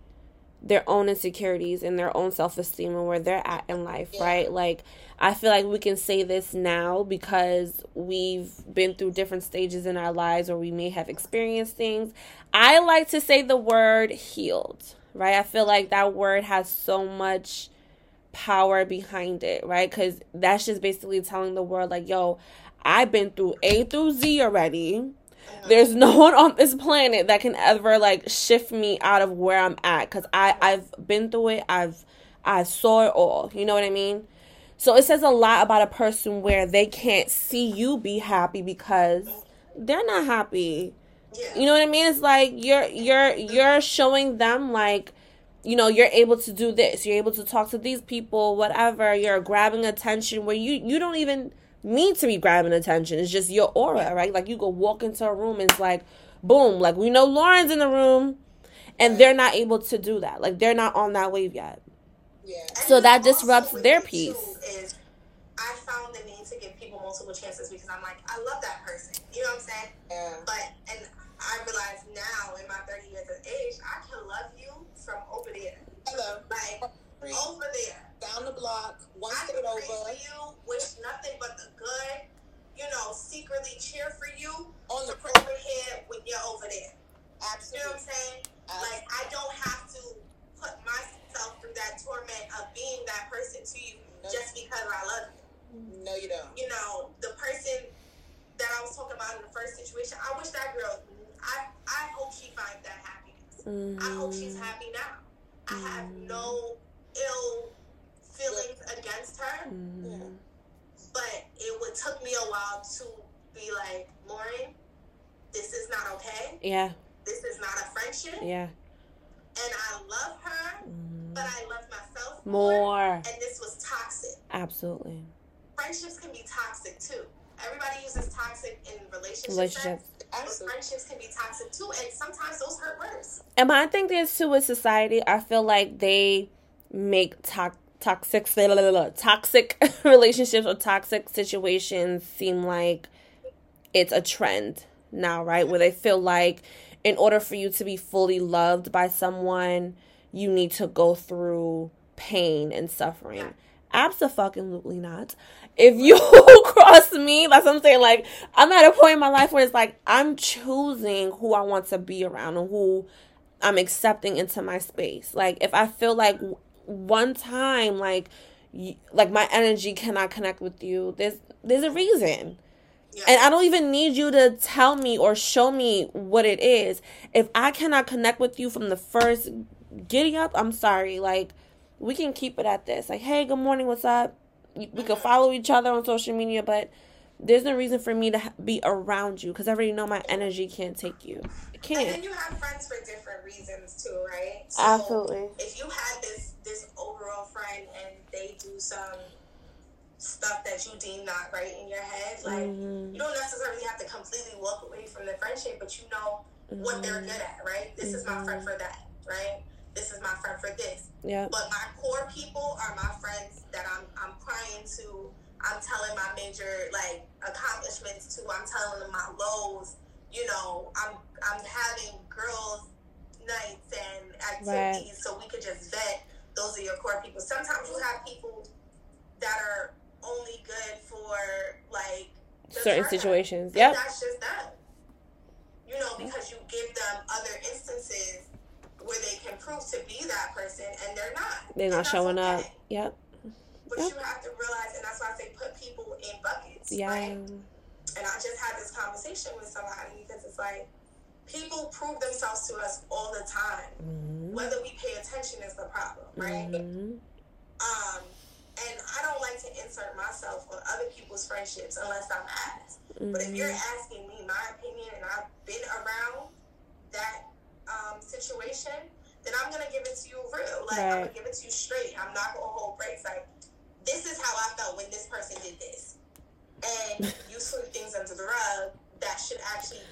their own insecurities and their own self esteem and where they're at in life, Yeah. right? Like I feel like we can say this now because we've been through different stages in our lives or we may have experienced things. I like to say the word healed, right? I feel like that word has so much power behind it, right? Cuz that's just basically telling the world like, yo, I've been through A through Z already. There's no one on this planet that can ever like shift me out of where I'm at cuz I I've been through it. I've I saw it all. You know what I mean? So it says a lot about a person where they can't see you be happy because they're not happy. Yeah, You know what I mean? It's like you're you're you're showing them like you know you're able to do this. You're able to talk to these people, whatever. You're grabbing attention where you you don't even need to be grabbing attention. It's just your aura, right? Like you go walk into a room and it's like boom, like we know Lauren's in the room and they're not able to do that. Like they're not on that wave yet. yeah, So that disrupts their me, peace. Is I found the need to give people multiple chances because I'm like, I love that person. You know what I'm saying? yeah. But and I realize now in my 30 years of age, I can love you from over there, Hello, like over there. down the block, one I can over, for you, wish nothing but the good. You know, secretly cheer for you on the over here when you're over there. Absolutely. You know what I'm saying? Like I don't have to put myself through that torment of being that person to you just because I love you. No, you don't. You know, the person that I was talking about in the first situation, I wish that girl I I hope she finds that happiness. I hope she's Mm, happy now. I have no ill feelings against her, mm, but it would took me a while to be like, Lauren, this is not okay. Yeah, This is not a friendship. yeah. And I love her, Mm. but I love myself More. And this was toxic. Absolutely. Friendships can be toxic too. Everybody uses toxic in relationships. But friendships can be toxic too, and sometimes those hurt worse. And my thing is too with society, I feel like they make to- toxic toxic relationships or toxic situations seem like it's a trend now, right? Where they feel like in order for you to be fully loved by someone, you need to go through pain and suffering. Absolutely not. If you cross me, that's what I'm saying. Like, I'm at a point in my life where it's like I'm choosing who I want to be around and who I'm accepting into my space. Like, if I feel like one time, like, like my energy cannot connect with you, there's there's a reason. Yeah. And I don't even need you to tell me or show me what it is. If I cannot connect with you from the first giddy up, I'm sorry. Like, we can keep it at this. Like, hey, good morning, what's up? We can follow each other on social media, but there's no reason for me to be around you because I already know my energy can't take you. It can't. And then you have friends for different reasons too, right? So Absolutely. If you had this this overall friend and they do some stuff that you deem not right in your head, like mm-hmm. you don't necessarily have to completely walk away from the friendship, but you know mm-hmm. what they're mm-hmm. good at, right? This mm-hmm. is my friend mm-hmm. for that, right? This is my friend for this. Yeah. But my core people are my friends that I'm I'm crying to. I'm telling my major like accomplishments to. I'm telling them my lows. You know, I'm I'm having girls nights and activities right. so we could just vet. Those are your core people. Sometimes you have people that are only good for like certain situations. Yep. That's just them. You know, because you give them other instances where they can prove to be that person and they're not. They're not showing okay. up. Yep. But yep. you have to realize, and that's why I say put people in buckets. Yeah. Right? And I just had this conversation with somebody because it's like people prove themselves to us all the time. Mm-hmm. Whether we pay attention is the problem, right? Mm-hmm. Um, and I don't like to insert myself on other people's friendships unless I'm asked. Mm-hmm. But if you're mm-hmm. asking me my opinion and I've been around that um, situation, then I'm gonna give it to you real. Like right. I'm gonna give it to you straight. I'm not gonna hold breaks. Like this is how I felt when this person did this, and you sweep things under the rug. That should actually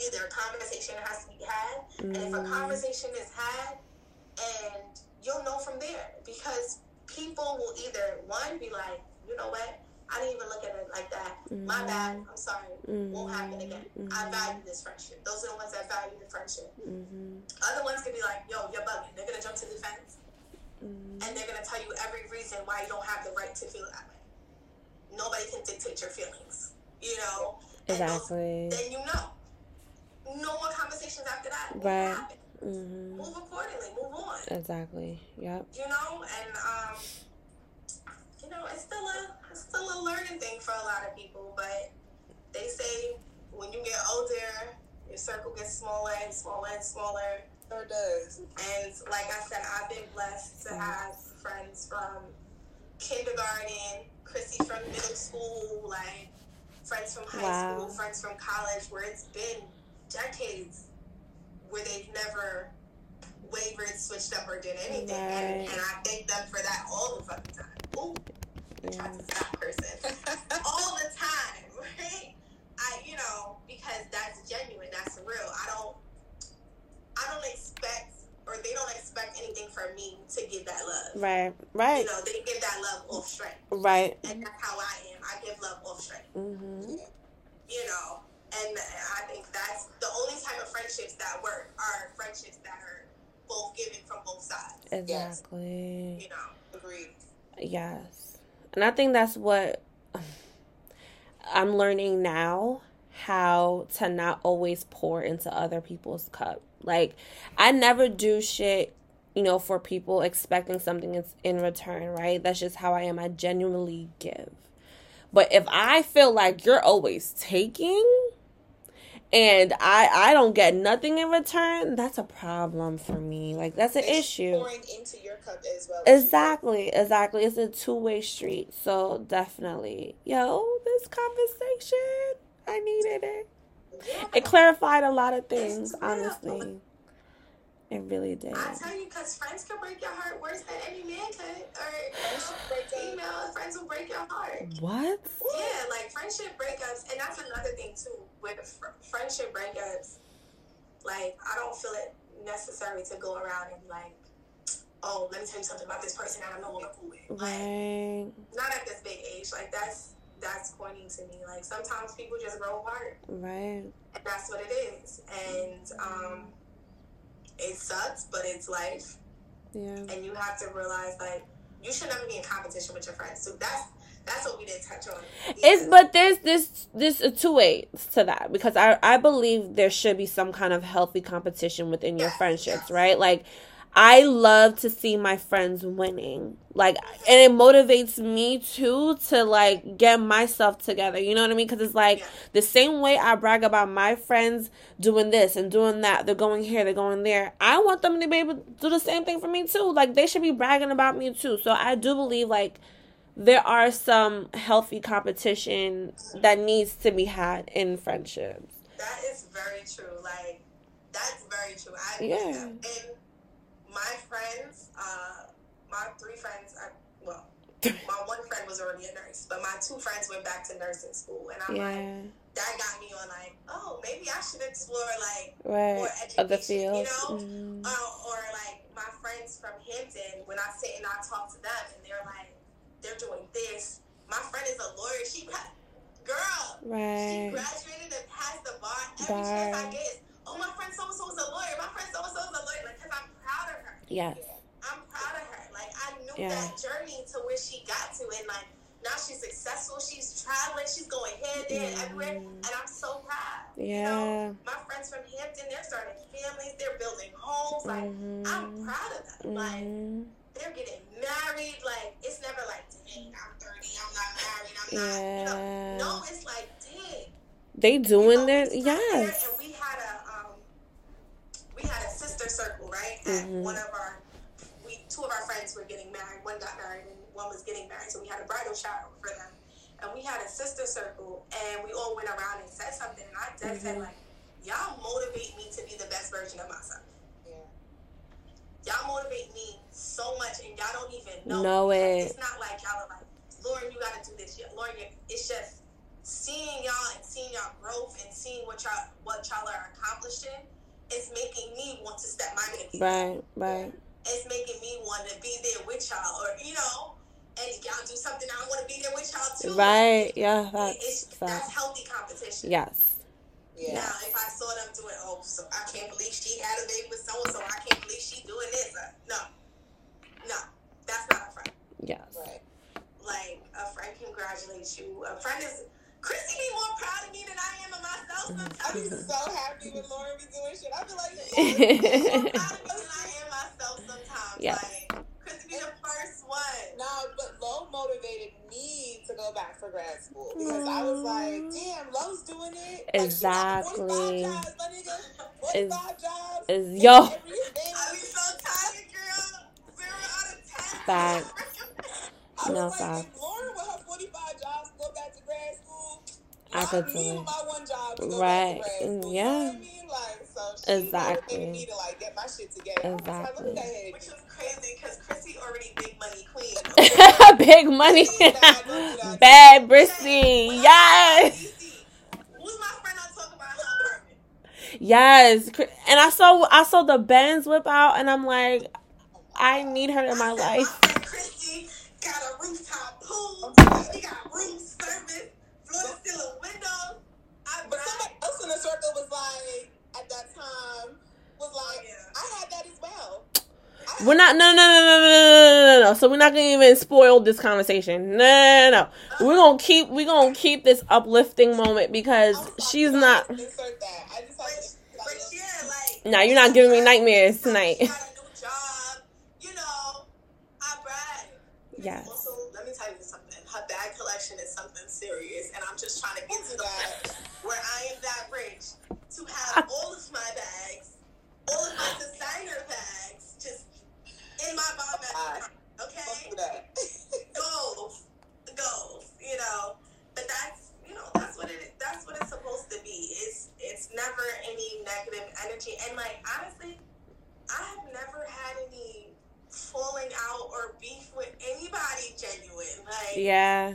either a conversation has to be had, mm-hmm. and if a mm-hmm. conversation is had, and you'll know from there because people will either one be like, you know what, I didn't even look at it like that. Mm-hmm. My bad. I'm sorry. Mm-hmm. Won't happen again. Mm-hmm. I value this friendship. Those are the ones that value the friendship. Mm-hmm. Other ones could be like, yo, you're bugging. They're gonna jump to the fence, mm-hmm. and they're gonna tell you every reason why you don't have the right to feel that way. Nobody can dictate your feelings. You know. Exactly. Those, then you know. No more conversations after that. Right. Mm-hmm. Move accordingly. Move on. Exactly. Yep. You know, and um, you know, it's still a it's still a learning thing for a lot of people. But they say when you get older, your circle gets smaller and smaller and smaller. Sure does. And like I said, I've been blessed to mm-hmm. have friends from kindergarten, Chrissy from middle school, like friends from high wow. school, friends from college, where it's been decades where they've never wavered, switched up, or did anything. Right. And, and, I thank them for that all the fucking time. Ooh, yeah. tried to stop person. all the time, right? I, you know, because that's genuine, that's real. I don't, I don't expect, or they don't expect anything from me to give that love. Right, right. You know, they give that love off strength. Right. And that's how I am. I give love off strength. Mm-hmm. You know, and I think that's the only type of friendships that work are friendships that are both given from both sides. Exactly. Yes. You know, agreed. Yes. And I think that's what I'm learning now how to not always pour into other people's cup. Like, I never do shit, you know, for people expecting something in return, right? That's just how I am. I genuinely give. But if I feel like you're always taking, and I I don't get nothing in return, that's a problem for me. Like that's an it's issue. Pouring into your cup as well. Exactly, exactly. It's a two way street. So definitely, yo, this conversation, I needed it. Yeah. It clarified a lot of things, honestly. It really did. I tell you, because friends can break your heart worse than any man could. Or female friends will break your heart. What? Yeah, like friendship breakups. And that's another thing, too. With fr- friendship breakups, like, I don't feel it necessary to go around and like, oh, let me tell you something about this person that I'm no longer cool with. Right. Like, not at this big age. Like, that's that's corny to me. Like, sometimes people just grow apart. Right. And that's what it is. And, um, it sucks, but it's life. Yeah. And you have to realize, like, you should never be in competition with your friends. So that's that's what we didn't touch on. It's but there's this this uh, two ways to that because I I believe there should be some kind of healthy competition within your Yes, friendships, yes. right? Like I love to see my friends winning. Like and it motivates me too to like get myself together. You know what I mean? Cuz it's like the same way I brag about my friends doing this and doing that. They're going here, they're going there. I want them to be able to do the same thing for me too. Like they should be bragging about me too. So I do believe like there are some healthy competition that needs to be had in friendships. That is very true. Like that's very true. I agree Yeah. And my friends, uh, my three friends, I, well, my one friend was already a nurse, but my two friends went back to nursing school, and I'm like, that got me on like, oh, maybe I should explore like right. more Other education, you fields. know? Mhm. Uh, or like my friends from Hampton, when I sit and I talk to them, and they're like, they're doing this. My friend is a lawyer. She, girl, she graduated and passed the bar. Every Bar. chance I get is, oh, my friend so and so is a lawyer. My friend so and so is a lawyer. Like, cause I'm proud of her. Yes. I'm proud of her. Like, I knew Yeah. that journey to where she got to, and like now she's successful. She's traveling. She's going hand in everywhere, Mhm. and I'm so proud. You know, Yeah. my friends from Hampton, they're starting families. They're building homes. Like, I'm Mhm. proud of them. Like, Mhm. they're getting married. Like, it's never like, dang, I'm 30. I'm not married. I'm not. You know, Yeah. no, it's like, dang. They doing You know, their we sat there yes. And we had a um, we sister circle, right? Mhm. At one of our, we two of our friends were getting married. One got married, and one was getting married. So we had a bridal shower for them, and we had a sister circle, and we all went around and said something. And I just said Mhm. like, y'all motivate me to be the best version of myself. Yeah. Y'all motivate me so much, and y'all don't even know. Because it. It's not like y'all are like, Lauren, you got to do this. Yeah, Lauren, it's just seeing y'all and seeing y'all growth and seeing what y'all what y'all are accomplishing. It's making me want to step my game. Right, right. It's making me want to be there with y'all, or you know, and y'all do something, I want to be there with y'all too. Right. Yeah, It's, that's that's healthy competition. Yes. Yeah. Now, if I saw them doing, oh, so I can't believe she had a baby with so and so. I can't believe she doing this. Uh, no, no, that's not a friend. Yes. Right. Like a friend congratulates you. A friend is Chrissy be more proud of me than I am of myself oh I be so happy when Lauren be doing shit. I be like, more proud of me than I am myself sometimes. Yeah. Like Chrissy be the first one. no, but Lo motivated me to go back for grad school because I was like, mm. damn, Lo's doing it. Like, she got Exactly. 45 jobs, my nigga. 45 jobs. is- yo. every thing. I be so tired, girl. Zero out of ten. Fact. I was No, like, facts. if Mm, well, opportunity. right. yeah. I mean? like, so exactly. Me to, like, exactly. Which is crazy because Chrissy already big money queen. Big money. Bad Brissy. Yes. Yes, and I saw I saw the Benz whip out, and I'm like, I need her in my life. Got a rooftop pool. She got room service circle was like, at that time, was like, Yeah. I had that as well. We're not no no no no no no no no. So we're not gonna even spoil this conversation. No no no. no. We're gonna keep we're gonna keep this uplifting moment because she's not. just Insert that. I just But, like, but. Nah, you're not giving me nightmares tonight. She got a new job. You know, Yes. Also, let me tell you something. Her bag collection is something serious, and I'm just trying to get to the that. Point where I am that rich to have all of my bags, all of my designer bags, just in my bomb bag. Ah, don't Okay, do that. goals, goals. You know, but that's you know that's what it that's what it's supposed to be. It's it's never any negative energy, and like honestly, I have never had any falling out or beef with anybody genuine. Like Yeah.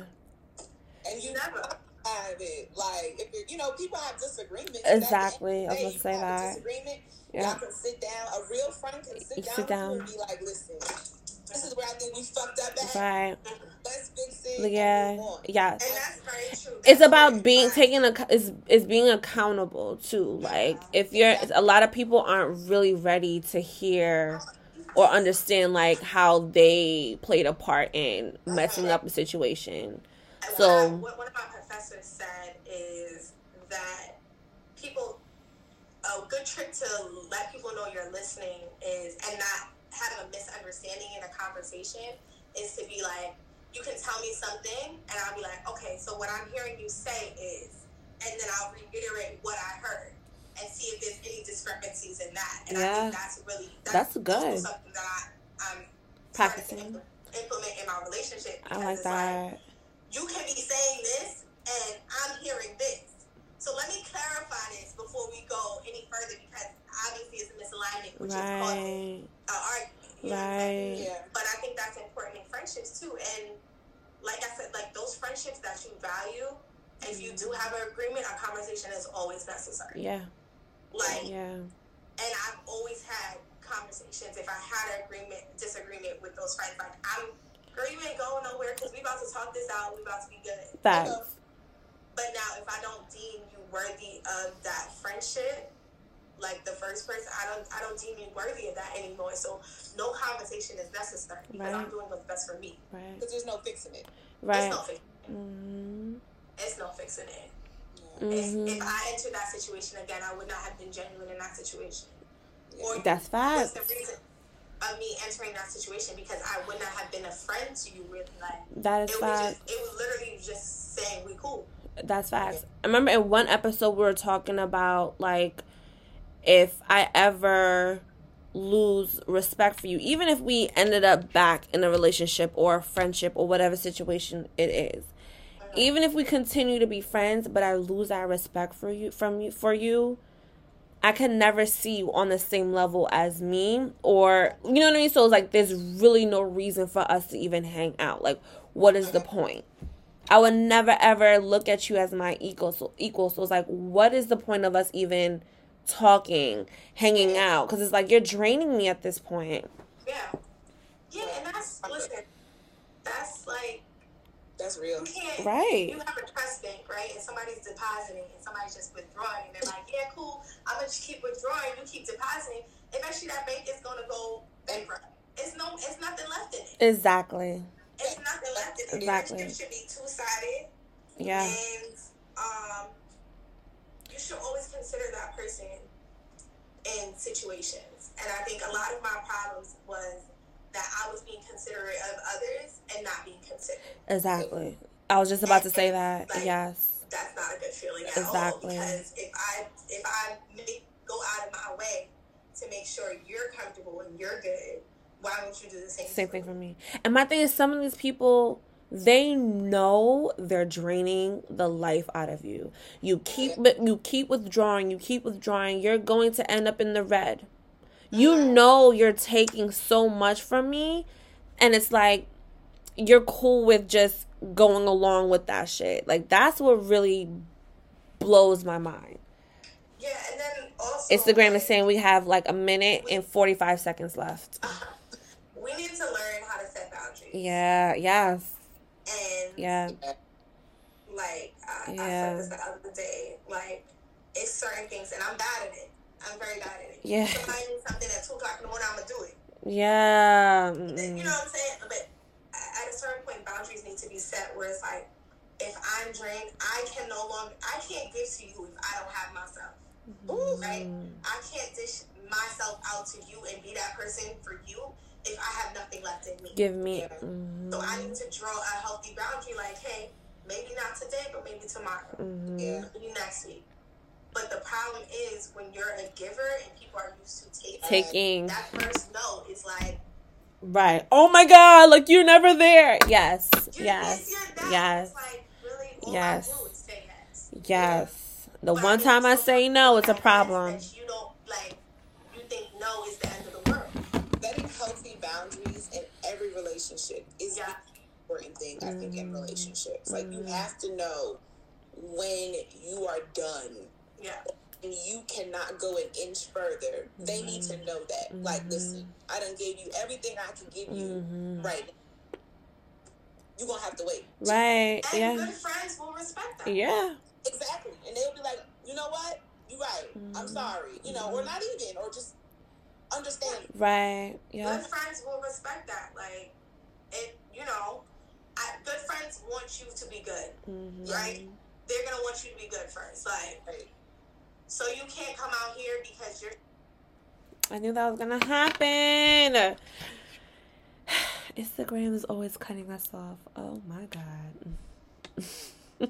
and you never. Have it. Like, if you know, people have disagreements. Exactly. I was to say you have a that. Disagreement. Yeah. Y'all can sit down. A real friend can sit You down, sit down. and be like, listen, this is where I think we fucked up at. Right. Let's fix it. Yeah. move on. Yes. And that's very true. it's about being taking a is is being accountable too like if you're a lot of people aren't really ready to hear or understand like how they played a part in messing uh-huh. up a situation. So- what, one of my professors said is that people, a good trick to let people know you're listening is, and not having a misunderstanding in a conversation, is to be like, you can tell me something, and I'll be like, okay, so what I'm hearing you say is, and then I'll reiterate what I heard. And see if there's any discrepancies in that. And I think that's really That's also good. something that I, I'm Practicing. implement- in my relationship. I like it's that. You can be saying this and I'm hearing this. So let me clarify this before we go any further because obviously it's a misalignment, which is causing Right. an argument. you know what I'm saying? Right. Yeah. But I think that's important in friendships too. And like I said, like those friendships that you value, if you do have an agreement, a conversation is always necessary. Yeah. Like, Yeah. and I've always had conversations if I had an agreement, disagreement with those friends. Like, I'm, girl, you ain't going nowhere because we about to talk this out. We about to be good. Facts. But now, if I don't deem you worthy of that friendship, like the first person, I don't, I don't deem you worthy of that anymore. So no conversation is necessary because Right. I'm doing what's best for me. Right. Because there's no fixing it. Right. It's no fixing. hmm It's no fixing it. Yeah. If, if I entered that situation again, I would not have been genuine in that situation. Or That's what's the reason of me entering that situation because I would not have been a friend to you. Really, like That is it was just, it was literally just saying we cool. That's facts. I remember in one episode we were talking about like if I ever lose respect for you, even if we ended up back in a relationship or a friendship or whatever situation it is. Uh-huh. Even if we continue to be friends, but I lose that respect for you from you for you, I can never see you on the same level as me or you know what I mean? So it's like there's really no reason for us to even hang out. Like what is the point? I would never ever look at you as my equal. So equal. So it's like, what is the point of us even talking, hanging out? Because it's like you're draining me at this point. Yeah, yeah, and that's listen. That's like That's real. you can't. Right. You have a trust bank, right? And somebody's depositing, and somebody's just withdrawing, and they're like, "Yeah, cool. I'm gonna just keep withdrawing. You keep depositing. Eventually, that bank is gonna go bankrupt. It's no. It's nothing left in it. Exactly. It's nothing left in it. Exactly. It should be two sided. Yeah. And um, you should always consider that person in situations. And I think a lot of my problems was that I was being considerate of others and not being considered. Exactly. I was just about to say that. Like- Yes. That's not a good feeling at Exactly. all. Because if I if I make, go out of my way to make sure you're comfortable and you're good, why won't you do the same? Same thing for me. And my thing is, some of these people, they know they're draining the life out of you. You keep, you keep withdrawing. You keep withdrawing. You're going to end up in the red. You know you're taking so much from me, and it's like you're cool with just going along with that shit. Like that's what really blows my mind. Yeah, and then also Instagram like, is saying we have like a minute and 45 seconds left. we need to learn how to set boundaries. Yeah, yes. And Yeah. like I, I said this the other day, like it's certain things, and I'm bad at it. I'm very bad at it. Yeah. Somebody needs something at two o'clock in the morning, I'm gonna do it. Yeah. You know what I'm saying? But at a certain point, boundaries need to be set where it's like, if I'm drained, I can no longer, I can't give to you if I don't have myself. Mm-hmm. Right? I can't dish myself out to you and be that person for you if I have nothing left in me. Give me. Mhm, So I need to draw a healthy boundary, like, hey, maybe not today, but maybe tomorrow, mhm. Yeah. maybe next week. But the problem is when you're a giver and people are used to taking, Taking. that first no is like, Right. Oh my God! Like you're never there. Yes. you, Yes. you're. Yes. Like, really, Yes. I do is say yes. Yes. The But one mean, time I say no, it's a problem. You don't, like, you think no is the end of the world. Setting healthy boundaries in every relationship is Yeah. the important thing, I think, in Mm. relationships. Like, you Mm. have to know when you are done Yeah. and you cannot go an inch further. They need to know that. Like, Mhm. listen, I done gave you everything I can give you Mhm. right now. You're going to have to wait. Right. And Yeah. good friends will respect that. Yeah. Exactly. And they'll be like, you know what? You're right. I'm Mhm. sorry. You know, or not even, or just understand. Right. Yeah. Good friends will respect that. Like, it, you know, I, good friends want you to be good, Mhm. right? They're gonna want you to be good first. Like, Right. So you can't come out here because you're I knew that was gonna happen. Instagram is always cutting us off. Oh my god. that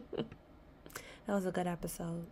was a good episode.